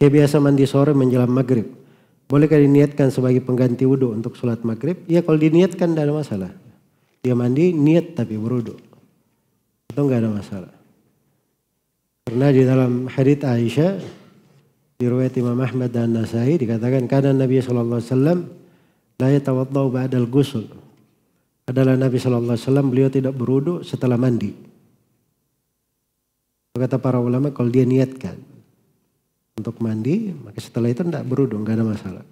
Saya biasa mandi sore menjelang maghrib. Bolehkah diniatkan sebagai pengganti wudhu untuk sholat maghrib? Iya kalau diniatkan tidak ada masalah. Dia mandi niat tapi berwudhu. Itu nggak ada masalah. Karena di dalam hadits Aisyah di riwayat Imam Ahmad dan Nasai dikatakan karena Nabi Shallallahu Alaihi Wasallam ba'dal ghusl. Adalah Nabi Shallallahu Alaihi Wasallam beliau tidak berwudhu setelah mandi. Kata para ulama kalau dia niatkan untuk mandi, maka setelah itu tidak berudung, nggak ada masalah.